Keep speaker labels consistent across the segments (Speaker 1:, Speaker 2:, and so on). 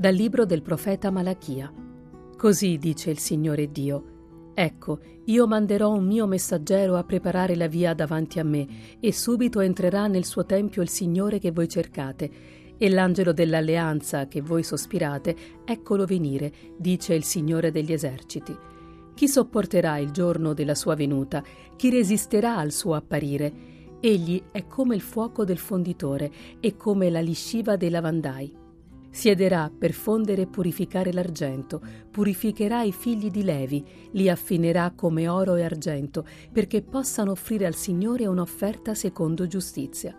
Speaker 1: Dal libro del profeta Malachia. Così dice il Signore Dio. Ecco, io manderò un mio messaggero a preparare la via davanti a me, e subito entrerà nel suo tempio il Signore che voi cercate, e l'angelo dell'alleanza che voi sospirate, eccolo venire, dice il Signore degli eserciti. Chi sopporterà il giorno della sua venuta? Chi resisterà al suo apparire? Egli è come il fuoco del fonditore e come la lisciva dei lavandai. Siederà per fondere e purificare l'argento, purificherà i figli di Levi, li affinerà come oro e argento, perché possano offrire al Signore un'offerta secondo giustizia.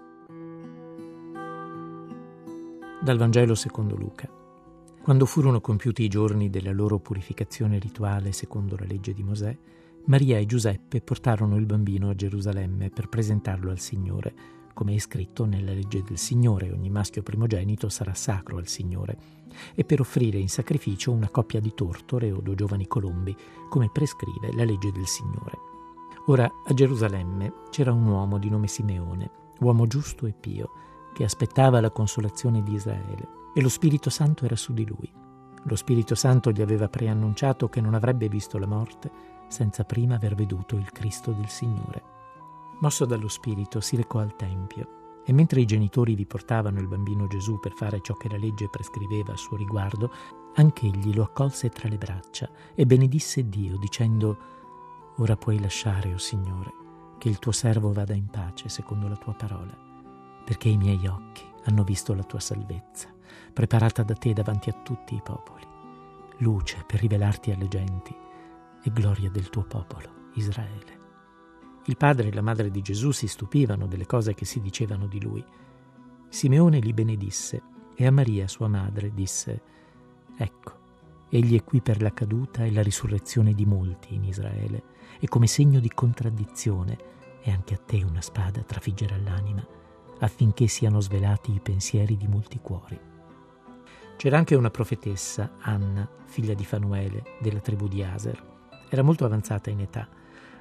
Speaker 2: Dal Vangelo secondo Luca. Quando furono compiuti i giorni della loro purificazione rituale secondo la legge di Mosè, Maria e Giuseppe portarono il bambino a Gerusalemme per presentarlo al Signore come è scritto nella legge del Signore, ogni maschio primogenito sarà sacro al Signore, e per offrire in sacrificio una coppia di tortore o due giovani colombi, come prescrive la legge del Signore. Ora a Gerusalemme c'era un uomo di nome Simeone, uomo giusto e pio, che aspettava la consolazione di Israele, e lo Spirito Santo era su di lui. Lo Spirito Santo gli aveva preannunciato che non avrebbe visto la morte senza prima aver veduto il Cristo del Signore. Mosso dallo spirito, si recò al Tempio e mentre i genitori vi portavano il bambino Gesù per fare ciò che la legge prescriveva a suo riguardo, anch'egli lo accolse tra le braccia e benedisse Dio dicendo Ora puoi lasciare, o oh Signore, che il tuo servo vada in pace secondo la tua parola, perché i miei occhi hanno visto la tua salvezza, preparata da te davanti a tutti i popoli, luce per rivelarti alle genti e gloria del tuo popolo, Israele. Il padre e la madre di Gesù si stupivano delle cose che si dicevano di lui. Simeone li benedisse e a Maria, sua madre, disse, Ecco, egli è qui per la caduta e la risurrezione di molti in Israele, e come segno di contraddizione è anche a te una spada trafiggerà l'anima, affinché siano svelati i pensieri di molti cuori. C'era anche una profetessa, Anna, figlia di Fanuele, della tribù di Aser. Era molto avanzata in età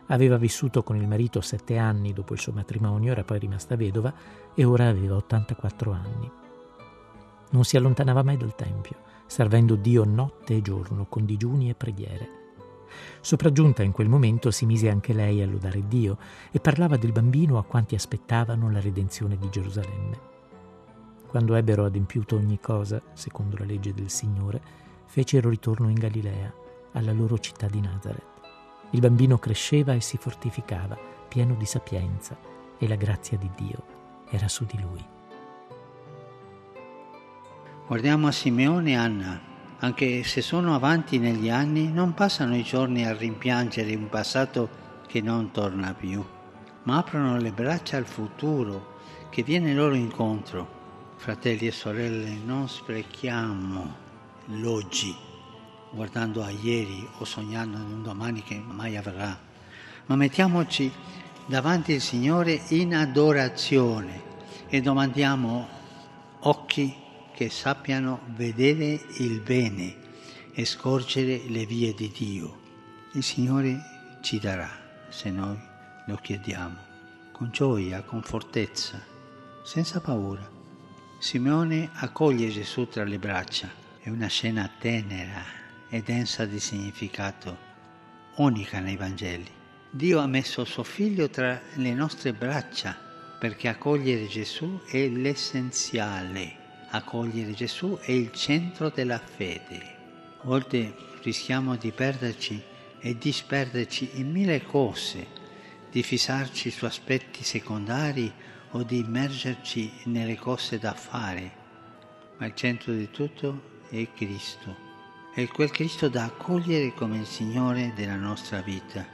Speaker 2: Aveva vissuto con il marito sette anni dopo il suo matrimonio, era poi rimasta vedova e ora aveva 84 anni. Non si allontanava mai dal Tempio, servendo Dio notte e giorno con digiuni e preghiere. Sopraggiunta in quel momento si mise anche lei a lodare Dio e parlava del bambino a quanti aspettavano la redenzione di Gerusalemme. Quando ebbero adempiuto ogni cosa, secondo la legge del Signore, fecero ritorno in Galilea, alla loro città di Nazareth. Il bambino cresceva e si fortificava, pieno di sapienza, e la grazia di Dio era su di lui.
Speaker 3: Guardiamo a Simeone e Anna. Anche se sono avanti negli anni, non passano i giorni a rimpiangere un passato che non torna più, ma aprono le braccia al futuro che viene loro incontro. Fratelli e sorelle, non sprechiamo l'oggi guardando a ieri o sognando in un domani che mai avverrà, ma mettiamoci davanti al Signore in adorazione e domandiamo occhi che sappiano vedere il bene e scorgere le vie di Dio. Il Signore ci darà se noi lo chiediamo, con gioia, con fortezza, senza paura. Simeone accoglie Gesù tra le braccia, è una scena tenera, e densa di significato, unica nei Vangeli. Dio ha messo suo figlio tra le nostre braccia perché accogliere Gesù è l'essenziale, accogliere Gesù è il centro della fede. A volte rischiamo di perderci e disperderci in mille cose, di fissarci su aspetti secondari o di immergerci nelle cose da fare, ma il centro di tutto è Cristo è quel Cristo da accogliere come il Signore della nostra vita.